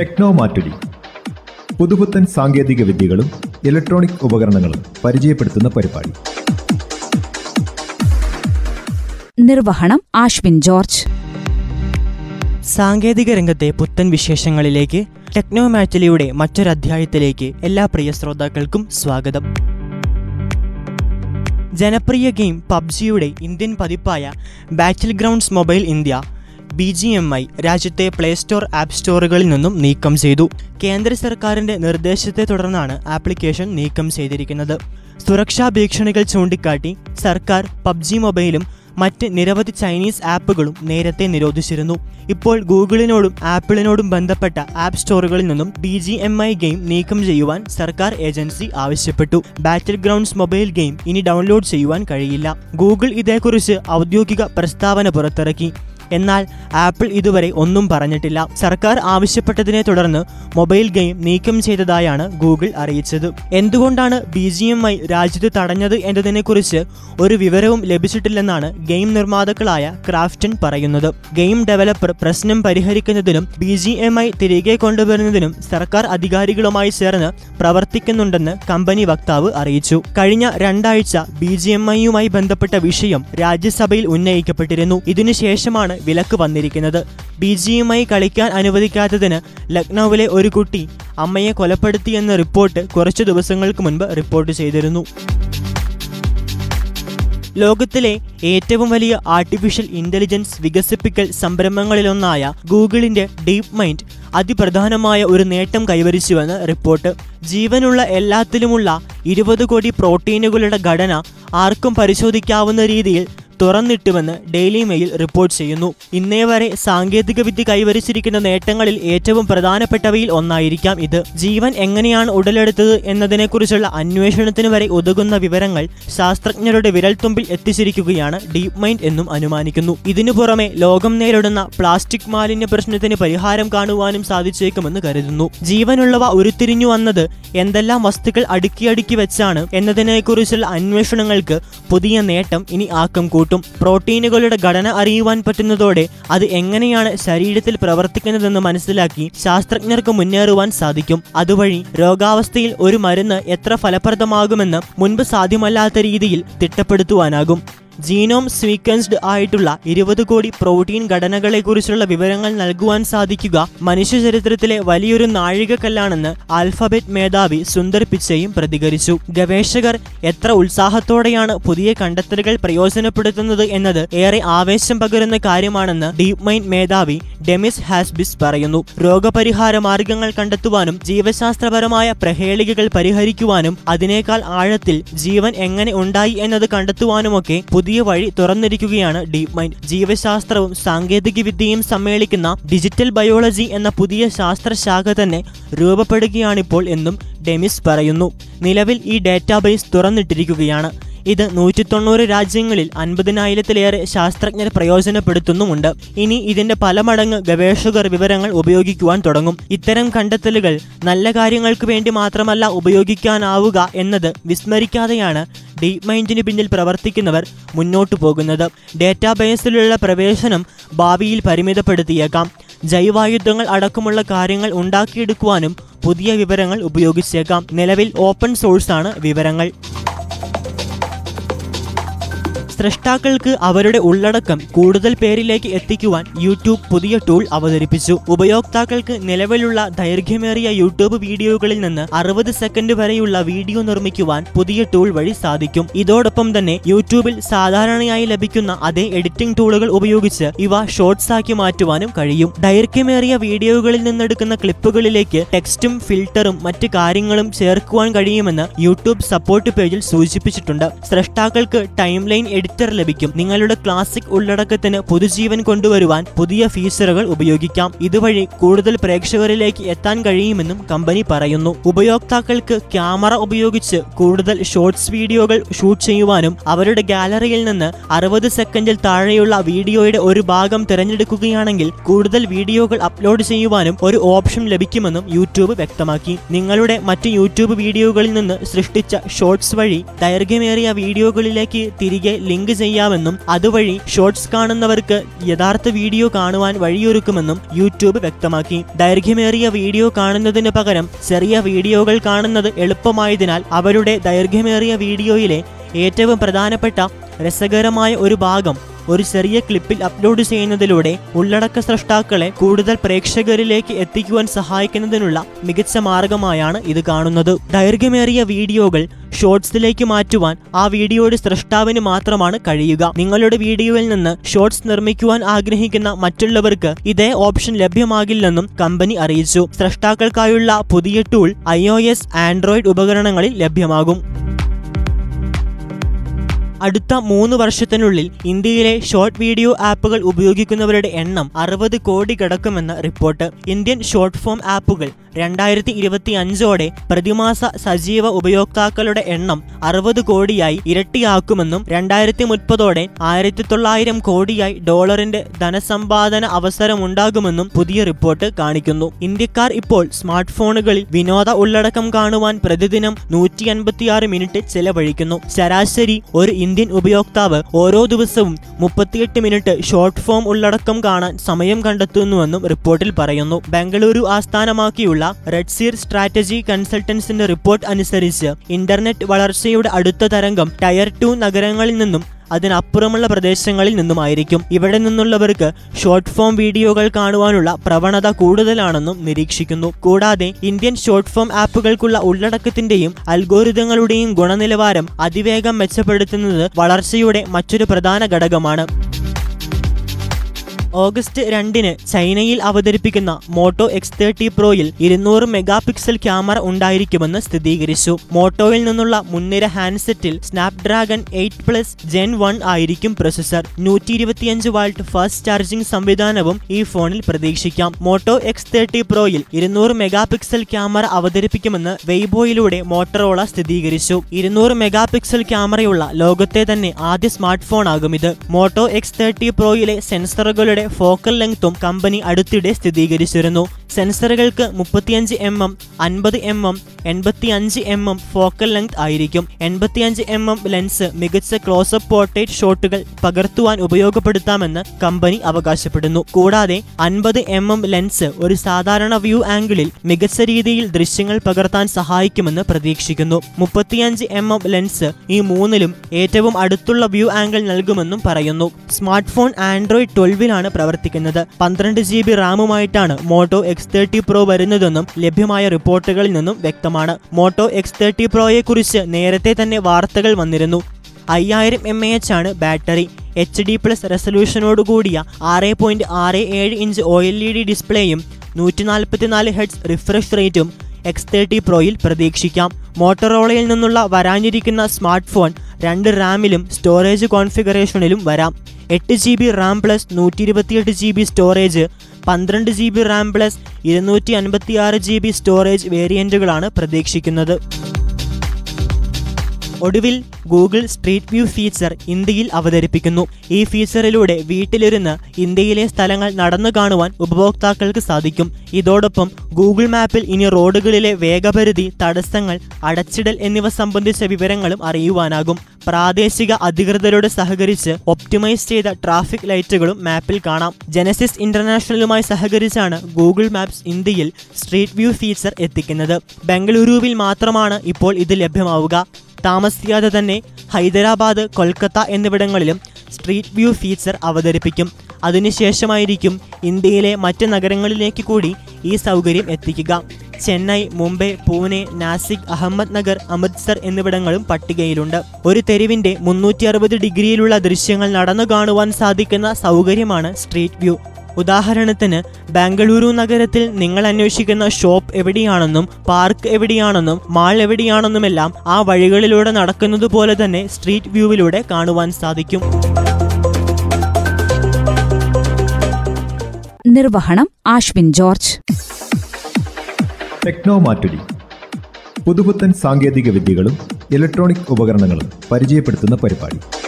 Techno മാറ്റുരി പുതുപുത്തൻ സാങ്കേതിക വിദ്യകളും ഇലക്ട്രോണിക് ഉപകരണങ്ങളും പരിചയപ്പെടുത്തുന്ന പരിപാടി. നിർവഹണം ആശ്വിൻ ജോർജ്. സാങ്കേതിക രംഗത്തെ പുത്തൻ വിശേഷങ്ങളിലേക്ക് ടെക്നോമാറ്റുലിയുടെ മറ്റൊരധ്യായത്തിലേക്ക് എല്ലാ പ്രിയ ശ്രോതാക്കൾക്കും സ്വാഗതം. ജനപ്രിയ ഗെയിം പബ്ജിയുടെ Indian പതിപ്പായ battle grounds mobile India B G M I രാജ്യത്തെ പ്ലേ സ്റ്റോർ ആപ്പ് സ്റ്റോറുകളിൽ നിന്നും നീക്കം ചെയ്തു. കേന്ദ്ര സർക്കാരിന്റെ നിർദ്ദേശത്തെ തുടർന്നാണ് ആപ്ലിക്കേഷൻ നീക്കം ചെയ്തിരിക്കുന്നത്. സുരക്ഷാ ഭീഷണികൾ ചൂണ്ടിക്കാട്ടി സർക്കാർ പബ്ജി മൊബൈലും മറ്റ് നിരവധി ചൈനീസ് ആപ്പുകളും നേരത്തെ നിരോധിച്ചിരുന്നു. ഇപ്പോൾ ഗൂഗിളിനോടും ആപ്പിളിനോടും ബന്ധപ്പെട്ട ആപ്പ് സ്റ്റോറുകളിൽ നിന്നും B G M I game നീക്കം ചെയ്യുവാൻ സർക്കാർ ഏജൻസി ആവശ്യപ്പെട്ടു. ബാറ്റിൽ ഗ്രൗണ്ട്സ് മൊബൈൽ ഗെയിം ഇനി ഡൗൺലോഡ് ചെയ്യുവാൻ കഴിയില്ല. ഗൂഗിൾ ഇതേക്കുറിച്ച് ഔദ്യോഗിക പ്രസ്താവന പുറത്തിറക്കി. എന്നാൽ ആപ്പിൾ ഇതുവരെ ഒന്നും പറഞ്ഞിട്ടില്ല. സർക്കാർ ആവശ്യപ്പെട്ടതിനെ തുടർന്ന് മൊബൈൽ ഗെയിം നീക്കം ചെയ്തതായാണ് ഗൂഗിൾ അറിയിച്ചത്. എന്തുകൊണ്ടാണ് ബി ജി എം ഐ രാജ്യത്ത് തടഞ്ഞത് എന്നതിനെക്കുറിച്ച് ഒരു വിവരവും ലഭിച്ചിട്ടില്ലെന്നാണ് ഗെയിം നിർമ്മാതാക്കളായ ക്രാഫ്റ്റൻ പറയുന്നത്. ഗെയിം ഡെവലപ്പർ പ്രശ്നം പരിഹരിക്കുന്നതിനും ബി ജി എം ഐ തിരികെ കൊണ്ടുവരുന്നതിനും സർക്കാർ അധികാരികളുമായി ചേർന്ന് പ്രവർത്തിക്കുന്നുണ്ടെന്ന് കമ്പനി വക്താവ് അറിയിച്ചു. കഴിഞ്ഞ രണ്ടാഴ്ച ബി ജി എം ഐയുമായി ബന്ധപ്പെട്ട വിഷയം രാജ്യസഭയിൽ ഉന്നയിക്കപ്പെട്ടിരുന്നു. ഇതിനുശേഷമാണ് വിലക്ക് വന്നിരിക്കുന്നത്. ബി ജിയുമായി എം ഐ കളിക്കാൻ അനുവദിക്കാത്തതിന് ലക്നൌവിലെ ഒരു കുട്ടി അമ്മയെ കൊലപ്പെടുത്തിയെന്ന റിപ്പോർട്ട് കുറച്ചു ദിവസങ്ങൾക്ക് മുൻപ് റിപ്പോർട്ട് ചെയ്തിരുന്നു. ലോകത്തിലെ ഏറ്റവും വലിയ ആർട്ടിഫിഷ്യൽ ഇന്റലിജൻസ് വികസിപ്പിക്കൽ സംരംഭങ്ങളിലൊന്നായ ഗൂഗിളിന്റെ ഡീപ് മൈൻഡ് അതിപ്രധാനമായ ഒരു നേട്ടം കൈവരിച്ചുവെന്ന് റിപ്പോർട്ട്. ജീവനുള്ള എല്ലാത്തിലുമുള്ള ഇരുപത് കോടി പ്രോട്ടീനുകളുടെ ഘടന ആർക്കും പരിശോധിക്കാവുന്ന രീതിയിൽ തുറന്നിട്ടുവെന്ന് ഡെയിലി മെയിൽ റിപ്പോർട്ട് ചെയ്യുന്നു. ഇന്നേ വരെ സാങ്കേതികവിദ്യ കൈവരിച്ചിരിക്കുന്ന നേട്ടങ്ങളിൽ ഏറ്റവും പ്രധാനപ്പെട്ടവയിൽ ഒന്നായിരിക്കാം ഇത്. ജീവൻ എങ്ങനെയാണ് ഉടലെടുത്തത് എന്നതിനെക്കുറിച്ചുള്ള അന്വേഷണത്തിന് വരെ ഉതകുന്ന വിവരങ്ങൾ ശാസ്ത്രജ്ഞരുടെ വിരൽത്തുമ്പിൽ എത്തിച്ചിരിക്കുകയാണ് ഡീപ് മൈൻഡ് എന്നും അനുമാനിക്കുന്നു. ഇതിനു പുറമെ ലോകം നേരിടുന്ന പ്ലാസ്റ്റിക് മാലിന്യ പ്രശ്നത്തിന് പരിഹാരം കാണുവാനും സാധിച്ചേക്കുമെന്ന് കരുതുന്നു. ജീവനുള്ളവ ഉരുത്തിരിഞ്ഞു വന്നത് എന്തെല്ലാം വസ്തുക്കൾ അടുക്കി അടുക്കി വെച്ചാണ് എന്നതിനെക്കുറിച്ചുള്ള അന്വേഷണങ്ങൾക്ക് പുതിയ നേട്ടം ഇനി ആക്കം കൂട്ടും. പ്രോട്ടീനുകളുടെ ഘടന അറിയുവാൻ പറ്റുന്നതോടെ അത് എങ്ങനെയാണ് ശരീരത്തിൽ പ്രവർത്തിക്കുന്നതെന്ന് മനസ്സിലാക്കി ശാസ്ത്രജ്ഞർക്ക് മുന്നേറുവാൻ സാധിക്കും. അതുവഴി രോഗാവസ്ഥയിൽ ഒരു മരുന്ന് എത്ര ഫലപ്രദമാകുമെന്ന് മുൻപ് സാധ്യമല്ലാത്ത രീതിയിൽ തിട്ടപ്പെടുത്തുവാനാകും. ജീനോം സ്വീക്വൻസ്ഡ് ആയിട്ടുള്ള ഇരുപത് കോടി പ്രോട്ടീൻ ഘടനകളെക്കുറിച്ചുള്ള വിവരങ്ങൾ നൽകുവാൻ സാധിക്കുക മനുഷ്യ ചരിത്രത്തിലെ വലിയൊരു നാഴികക്കല്ലാണെന്ന് ആൽഫബറ്റ് മേധാവി സുന്ദർ പിച്ചയും പ്രതികരിച്ചു. ഗവേഷകർ എത്ര ഉത്സാഹത്തോടെയാണ് പുതിയ കണ്ടെത്തലുകൾ പ്രയോജനപ്പെടുത്തുന്നത് എന്നത് ഏറെ ആവേശം പകരുന്ന കാര്യമാണെന്ന് ഡീപ് മൈൻഡ് മേധാവി ഡെമിസ് ഹാസ്ബിസ് പറയുന്നു. രോഗപരിഹാര മാർഗങ്ങൾ കണ്ടെത്തുവാനും ജീവശാസ്ത്രപരമായ പ്രഹേളികകൾ പരിഹരിക്കുവാനും അതിനേക്കാൾ ആഴത്തിൽ ജീവൻ എങ്ങനെ ഉണ്ടായി എന്നത് കണ്ടെത്തുവാനുമൊക്കെ പുതിയ വഴി തുറന്നിരിക്കുകയാണ് ഡീപ് മൈൻഡ് ജീവശാസ്ത്രവും സാങ്കേതികവിദ്യയും സമ്മേളിക്കുന്ന ഡിജിറ്റൽ ബയോളജി എന്ന പുതിയ ശാസ്ത്രശാഖ തന്നെ രൂപപ്പെടുകയാണിപ്പോൾ എന്നും ഡെമിസ് പറയുന്നു. നിലവിൽ ഈ ഡാറ്റാബേസ് തുറന്നിട്ടിരിക്കുകയാണ്. ഇത് നൂറ്റി തൊണ്ണൂറ് രാജ്യങ്ങളിൽ അൻപതിനായിരത്തിലേറെ ശാസ്ത്രജ്ഞർ പ്രയോജനപ്പെടുത്തുന്നുമുണ്ട്. ഇനി ഇതിന്റെ പല മടങ്ങ് ഗവേഷകർ വിവരങ്ങൾ ഉപയോഗിക്കുവാൻ തുടങ്ങും. ഇത്തരം കണ്ടെത്തലുകൾ നല്ല കാര്യങ്ങൾക്ക് വേണ്ടി മാത്രമല്ല ഉപയോഗിക്കാനാവുക എന്നത് വിസ്മരിക്കാതെയാണ് ഡീപ് പിന്നിൽ പ്രവർത്തിക്കുന്നവർ മുന്നോട്ടു പോകുന്നത്. ഡേറ്റാബേസിലുള്ള പ്രവേശനം ഭാവിയിൽ പരിമിതപ്പെടുത്തിയേക്കാം. ജൈവായുധങ്ങൾ അടക്കമുള്ള കാര്യങ്ങൾ ഉണ്ടാക്കിയെടുക്കുവാനും പുതിയ വിവരങ്ങൾ ഉപയോഗിച്ചേക്കാം. നിലവിൽ ഓപ്പൺ സോഴ്സാണ് വിവരങ്ങൾ. സ്രഷ്ടാക്കൾക്ക് അവരുടെ ഉള്ളടക്കം കൂടുതൽ പേരിലേക്ക് എത്തിക്കുവാൻ യൂട്യൂബ് പുതിയ ടൂൾ അവതരിപ്പിച്ചു. ഉപയോക്താക്കൾക്ക് നിലവിലുള്ള ദൈർഘ്യമേറിയ യൂട്യൂബ് വീഡിയോകളിൽ നിന്ന് അറുപത് സെക്കൻഡ് വരെയുള്ള വീഡിയോ നിർമ്മിക്കുവാൻ പുതിയ ടൂൾ വഴി സാധിക്കും. ഇതോടൊപ്പം തന്നെ യൂട്യൂബിൽ സാധാരണയായി ലഭിക്കുന്ന അതേ എഡിറ്റിംഗ് ടൂളുകൾ ഉപയോഗിച്ച് ഇവ ഷോർട്സ് ആക്കി മാറ്റുവാനും കഴിയും. ദൈർഘ്യമേറിയ വീഡിയോകളിൽ നിന്നെടുക്കുന്ന ക്ലിപ്പുകളിലേക്ക് ടെക്സ്റ്റും ഫിൽറ്ററും മറ്റ് കാര്യങ്ങളും ചേർക്കുവാൻ കഴിയുമെന്ന് യൂട്യൂബ് സപ്പോർട്ട് പേജിൽ സൂചിപ്പിച്ചിട്ടുണ്ട്. സ്രഷ്ടാക്കൾക്ക് ടൈം ലൈൻ എഡിറ്റർ ലഭിക്കും. നിങ്ങളുടെ ക്ലാസിക് ഉള്ളടക്കത്തിന് പുതുജീവൻ കൊണ്ടുവരുവാൻ പുതിയ ഫീച്ചറുകൾ ഉപയോഗിക്കാം. ഇതുവഴി കൂടുതൽ പ്രേക്ഷകരിലേക്ക് എത്താൻ കഴിയുമെന്നും കമ്പനി പറയുന്നു. ഉപയോക്താക്കൾക്ക് ക്യാമറ ഉപയോഗിച്ച് കൂടുതൽ ഷോർട്സ് വീഡിയോകൾ ഷൂട്ട് ചെയ്യുവാനും അവരുടെ ഗാലറിയിൽ നിന്ന് അറുപത് സെക്കൻഡിൽ താഴെയുള്ള വീഡിയോയുടെ ഒരു ഭാഗം തിരഞ്ഞെടുക്കുകയാണെങ്കിൽ കൂടുതൽ വീഡിയോകൾ അപ്ലോഡ് ചെയ്യുവാനും ഒരു ഓപ്ഷൻ ലഭിക്കുമെന്നും യൂട്യൂബ് വ്യക്തമാക്കി. നിങ്ങളുടെ മറ്റ് യൂട്യൂബ് വീഡിയോകളിൽ നിന്ന് സൃഷ്ടിച്ച ഷോർട്സ് വഴി ദൈർഘ്യമേറിയ വീഡിയോകളിലേക്ക് തിരികെ ലിങ്ക് ലിങ്ക് ചെയ്യാമെന്നും അതുവഴി ഷോർട്സ് കാണുന്നവർക്ക് യഥാർത്ഥ വീഡിയോ കാണുവാൻ വഴിയൊരുക്കുമെന്നും യൂട്യൂബ് വ്യക്തമാക്കി. ദൈർഘ്യമേറിയ വീഡിയോ കാണുന്നതിന് പകരം ചെറിയ വീഡിയോകൾ കാണുന്നത് എളുപ്പമായതിനാൽ അവരുടെ ദൈർഘ്യമേറിയ വീഡിയോയിലെ ഏറ്റവും പ്രധാനപ്പെട്ട രസകരമായ ഒരു ഭാഗം ഒരു ചെറിയ ക്ലിപ്പിൽ അപ്ലോഡ് ചെയ്യുന്നതിലൂടെ ഉള്ളടക്ക സൃഷ്ടാക്കളെ കൂടുതൽ പ്രേക്ഷകരിലേക്ക് എത്തിക്കുവാൻ സഹായിക്കുന്നതിനുള്ള മികച്ച മാർഗമായാണ് ഇത് കാണുന്നത്. ദൈർഘ്യമേറിയ വീഡിയോകൾ ഷോർട്സിലേക്ക് മാറ്റുവാൻ ആ വീഡിയോയുടെ സൃഷ്ടാവിന് മാത്രമാണ് കഴിയുക. നിങ്ങളുടെ വീഡിയോയിൽ നിന്ന് ഷോർട്സ് നിർമ്മിക്കുവാൻ ആഗ്രഹിക്കുന്ന മറ്റുള്ളവർക്ക് ഇതേ ഓപ്ഷൻ ലഭ്യമാകില്ലെന്നും കമ്പനി അറിയിച്ചു. സൃഷ്ടാക്കൾക്കായുള്ള പുതിയ ടൂൾ ഐ ആൻഡ്രോയിഡ് ഉപകരണങ്ങളിൽ ലഭ്യമാകും. അടുത്ത മൂന്ന് വർഷത്തിനുള്ളിൽ ഇന്ത്യയിലെ ഷോർട്ട് വീഡിയോ ആപ്പുകൾ ഉപയോഗിക്കുന്നവരുടെ എണ്ണം അറുപത് കോടി കടക്കുമെന്ന് റിപ്പോർട്ട്. ഇന്ത്യൻ ഷോർട്ട് ഫോം ആപ്പുകൾ രണ്ടായിരത്തി ഇരുപത്തി അഞ്ചോടെ പ്രതിമാസ സജീവ ഉപയോക്താക്കളുടെ എണ്ണം അറുപത് കോടിയായി ഇരട്ടിയാക്കുമെന്നും രണ്ടായിരത്തി മുപ്പതോടെ ആയിരത്തി തൊള്ളായിരം കോടിയായി ഡോളറിന്റെ ധനസമ്പാദന അവസരമുണ്ടാകുമെന്നും പുതിയ റിപ്പോർട്ട് കാണിക്കുന്നു. ഇന്ത്യക്കാർ ഇപ്പോൾ സ്മാർട്ട് ഫോണുകളിൽ വിനോദ ഉള്ളടക്കം കാണുവാൻ പ്രതിദിനം നൂറ്റി മിനിറ്റ് ചെലവഴിക്കുന്നു. ശരാശരി ഒരു ഇന്ത്യൻ ഉപയോക്താവ് ഓരോ ദിവസവും മുപ്പത്തിയെട്ട് മിനിറ്റ് ഷോർട്ട് ഫോം ഉള്ളടക്കം കാണാൻ സമയം കണ്ടെത്തുന്നുവെന്നും റിപ്പോർട്ടിൽ പറയുന്നു. ബംഗളൂരു ആസ്ഥാനമാക്കിയുള്ള റെഡ്സീർ സ്ട്രാറ്റജി കൺസൾട്ടൻസിന്റെ റിപ്പോർട്ട് അനുസരിച്ച് ഇന്റർനെറ്റ് വളർച്ചയുടെ അടുത്ത തരംഗം ടയർ ടു നഗരങ്ങളിൽ നിന്നും അതിനപ്പുറമുള്ള പ്രദേശങ്ങളിൽ നിന്നുമായിരിക്കും. ഇവിടെ നിന്നുള്ളവർക്ക് ഷോർട്ട് ഫോം വീഡിയോകൾ കാണുവാനുള്ള പ്രവണത കൂടുതലാണെന്നും നിരീക്ഷിക്കുന്നു. കൂടാതെ ഇന്ത്യൻ ഷോർട്ട് ഫോം ആപ്പുകൾക്കുള്ള ഉള്ളടക്കത്തിന്റെയും അൽഗോരിതങ്ങളുടെയും ഗുണനിലവാരം അതിവേഗം മെച്ചപ്പെടുത്തുന്നത് വളർച്ചയുടെ മറ്റൊരു പ്രധാന ഘടകമാണ്. ഓഗസ്റ്റ് രണ്ടിന് ചൈനയിൽ അവതരിപ്പിക്കുന്ന മോട്ടോ എക്സ് തേർട്ടി പ്രോയിൽ ഇരുന്നൂറ് മെഗാ പിക്സൽ ക്യാമറ ഉണ്ടായിരിക്കുമെന്ന് സ്ഥിരീകരിച്ചു. മോട്ടോയിൽ നിന്നുള്ള മുൻനിര ഹാൻഡ്സെറ്റിൽ snapdragon eight plus gen one ആയിരിക്കും പ്രൊസസർ. നൂറ്റി ഇരുപത്തിയഞ്ച് വാൾട്ട് ഫാസ്റ്റ് ചാർജിംഗ് സംവിധാനവും ഈ ഫോണിൽ പ്രതീക്ഷിക്കാം. മോട്ടോ എക്സ് തേർട്ടി പ്രോയിൽ ഇരുന്നൂറ് മെഗാ പിക്സൽ ക്യാമറ അവതരിപ്പിക്കുമെന്ന് വെയ്ബോയിലൂടെ മോട്ടറോള സ്ഥിരീകരിച്ചു. ഇരുന്നൂറ് മെഗാ പിക്സൽ ക്യാമറയുള്ള ലോകത്തെ തന്നെ ആദ്യ സ്മാർട്ട് ആകും ഇത്. മോട്ടോ എക്സ് തേർട്ടി പ്രോയിലെ സെൻസറുകളുടെ ഫോക്കൽ ലെങ്ത്തും കമ്പനി അടുത്തിടെ സ്ഥിരീകരിച്ചിരുന്നു. സെൻസറുകൾക്ക് മുപ്പത്തിയഞ്ച് എം എം അൻപത് എം എം എൺപത്തി അഞ്ച് എം എം ഫോക്കൽ ലെങ്ത് ആയിരിക്കും. എൺപത്തിയഞ്ച് എം എം ലെൻസ് മികച്ച ക്ലോസപ്പ് പോർട്രേറ്റ് ഷോട്ടുകൾ പകർത്തുവാൻ ഉപയോഗപ്പെടുത്താമെന്ന് കമ്പനി അവകാശപ്പെടുന്നു. കൂടാതെ അൻപത് എം എം ലെൻസ് ഒരു സാധാരണ വ്യൂ ആംഗിളിൽ മികച്ച രീതിയിൽ ദൃശ്യങ്ങൾ പകർത്താൻ സഹായിക്കുമെന്ന് പ്രതീക്ഷിക്കുന്നു. മുപ്പത്തിയഞ്ച് എം എം ലെൻസ് ഈ മൂന്നിലും ഏറ്റവും അടുത്തുള്ള വ്യൂ ആംഗിൾ നൽകുമെന്നും പറയുന്നു. സ്മാർട്ട് ഫോൺ ആൻഡ്രോയിഡ് ട്വൽവിലാണ് പ്രവർത്തിക്കുന്നത്. പന്ത്രണ്ട് ജി ബി റാമുമായിട്ടാണ് മോട്ടോ എക്സ് തേർട്ടി പ്രോ വരുന്നതെന്നും ലഭ്യമായ റിപ്പോർട്ടുകളിൽ നിന്നും വ്യക്തമാണ് മോട്ടോ എക്സ് തേർട്ടി പ്രോയെക്കുറിച്ച് നേരത്തെ തന്നെ വാർത്തകൾ വന്നിരുന്നു. അയ്യായിരം എം എ എച്ച് ആണ് ബാറ്ററി. എച്ച് ഡി പ്ലസ് റെസൊല്യൂഷനോടുകൂടിയ ആറ് പോയിന്റ് ആറ് ഏഴ് inch O L E D ഡിസ്പ്ലേയും നൂറ്റി നാൽപ്പത്തിനാല് ഹെഡ്സ് റിഫ്രഷ് റേറ്റും എക്സ് തേർട്ടി പ്രോയിൽ പ്രതീക്ഷിക്കാം. മോട്ടറോളയിൽ നിന്നുള്ള വരാനിരിക്കുന്ന സ്മാർട്ട് ഫോൺ രണ്ട് റാമിലും സ്റ്റോറേജ് കോൺഫിഗറേഷനിലും വരാം. എട്ട് ജി ബി റാം പ്ലസ് നൂറ്റി ഇരുപത്തിയെട്ട് ജി ബി സ്റ്റോറേജ് പന്ത്രണ്ട് ജി ബി റാം പ്ലസ് ഇരുന്നൂറ്റി അൻപത്തി ആറ് ജി ബി സ്റ്റോറേജ് വേരിയന്റുകളാണ് പ്രതീക്ഷിക്കുന്നത്. ഒടുവിൽ ഗൂഗിൾ സ്ട്രീറ്റ് വ്യൂ ഫീച്ചർ ഇന്ത്യയിൽ അവതരിപ്പിക്കുന്നു. ഈ ഫീച്ചറിലൂടെ വീട്ടിലിരുന്ന് ഇന്ത്യയിലെ സ്ഥലങ്ങൾ നടന്നു കാണുവാൻ ഉപഭോക്താക്കൾക്ക് സാധിക്കും. ഇതോടൊപ്പം ഗൂഗിൾ മാപ്പിൽ ഇനി റോഡുകളിലെ വേഗപരിധി തടസ്സങ്ങൾ അടച്ചിടൽ എന്നിവ സംബന്ധിച്ച വിവരങ്ങളും അറിയുവാനാകും. പ്രാദേശിക അധികൃതരോട് സഹകരിച്ച് ഒപ്റ്റിമൈസ് ചെയ്ത ട്രാഫിക് ലൈറ്റുകളും മാപ്പിൽ കാണാം. ജനസിസ് ഇന്റർനാഷണലുമായി സഹകരിച്ചാണ് ഗൂഗിൾ മാപ്സ് ഇന്ത്യയിൽ സ്ട്രീറ്റ് വ്യൂ ഫീച്ചർ എത്തിക്കുന്നത്. ബംഗളൂരുവിൽ മാത്രമാണ് ഇപ്പോൾ ഇത് ലഭ്യമാവുക. താമസിയാതെ തന്നെ ഹൈദരാബാദ് കൊൽക്കത്ത എന്നിവിടങ്ങളിലും സ്ട്രീറ്റ് വ്യൂ ഫീച്ചർ അവതരിപ്പിക്കും. അതിനുശേഷമായിരിക്കും ഇന്ത്യയിലെ മറ്റ് നഗരങ്ങളിലേക്ക് കൂടി ഈ സൗകര്യം എത്തിക്കുക. ചെന്നൈ മുംബൈ പൂനെ നാസിക് അഹമ്മദ് നഗർ അമൃത്സർ എന്നിവിടങ്ങളും പട്ടികയിലുണ്ട്. ഒരു തെരുവിന്റെ മുന്നൂറ്റി അറുപത് ഡിഗ്രിയിലുള്ള ദൃശ്യങ്ങൾ നടന്നു കാണുവാൻ സാധിക്കുന്ന സൗകര്യമാണ് സ്ട്രീറ്റ് വ്യൂ ഉദാഹരണത്തിന് ബാംഗളൂരു നഗരത്തിൽ നിങ്ങൾ അന്വേഷിക്കുന്ന ഷോപ്പ് എവിടെയാണെന്നും പാർക്ക് എവിടെയാണെന്നും മാൾ എവിടെയാണെന്നുമെല്ലാം ആ വഴികളിലൂടെ നടക്കുന്നത് പോലെ തന്നെ സ്ട്രീറ്റ് വ്യൂവിലൂടെ കാണുവാൻ സാധിക്കും. നിർവഹണം ആശ്വിൻ ജോർജ്. ടെക്നോ മാറ്റുലി പുതുപുത്തൻ സാങ്കേതിക വിദ്യകളും ഇലക്ട്രോണിക് ഉപകരണങ്ങളും പരിചയപ്പെടുത്തുന്ന പരിപാടി.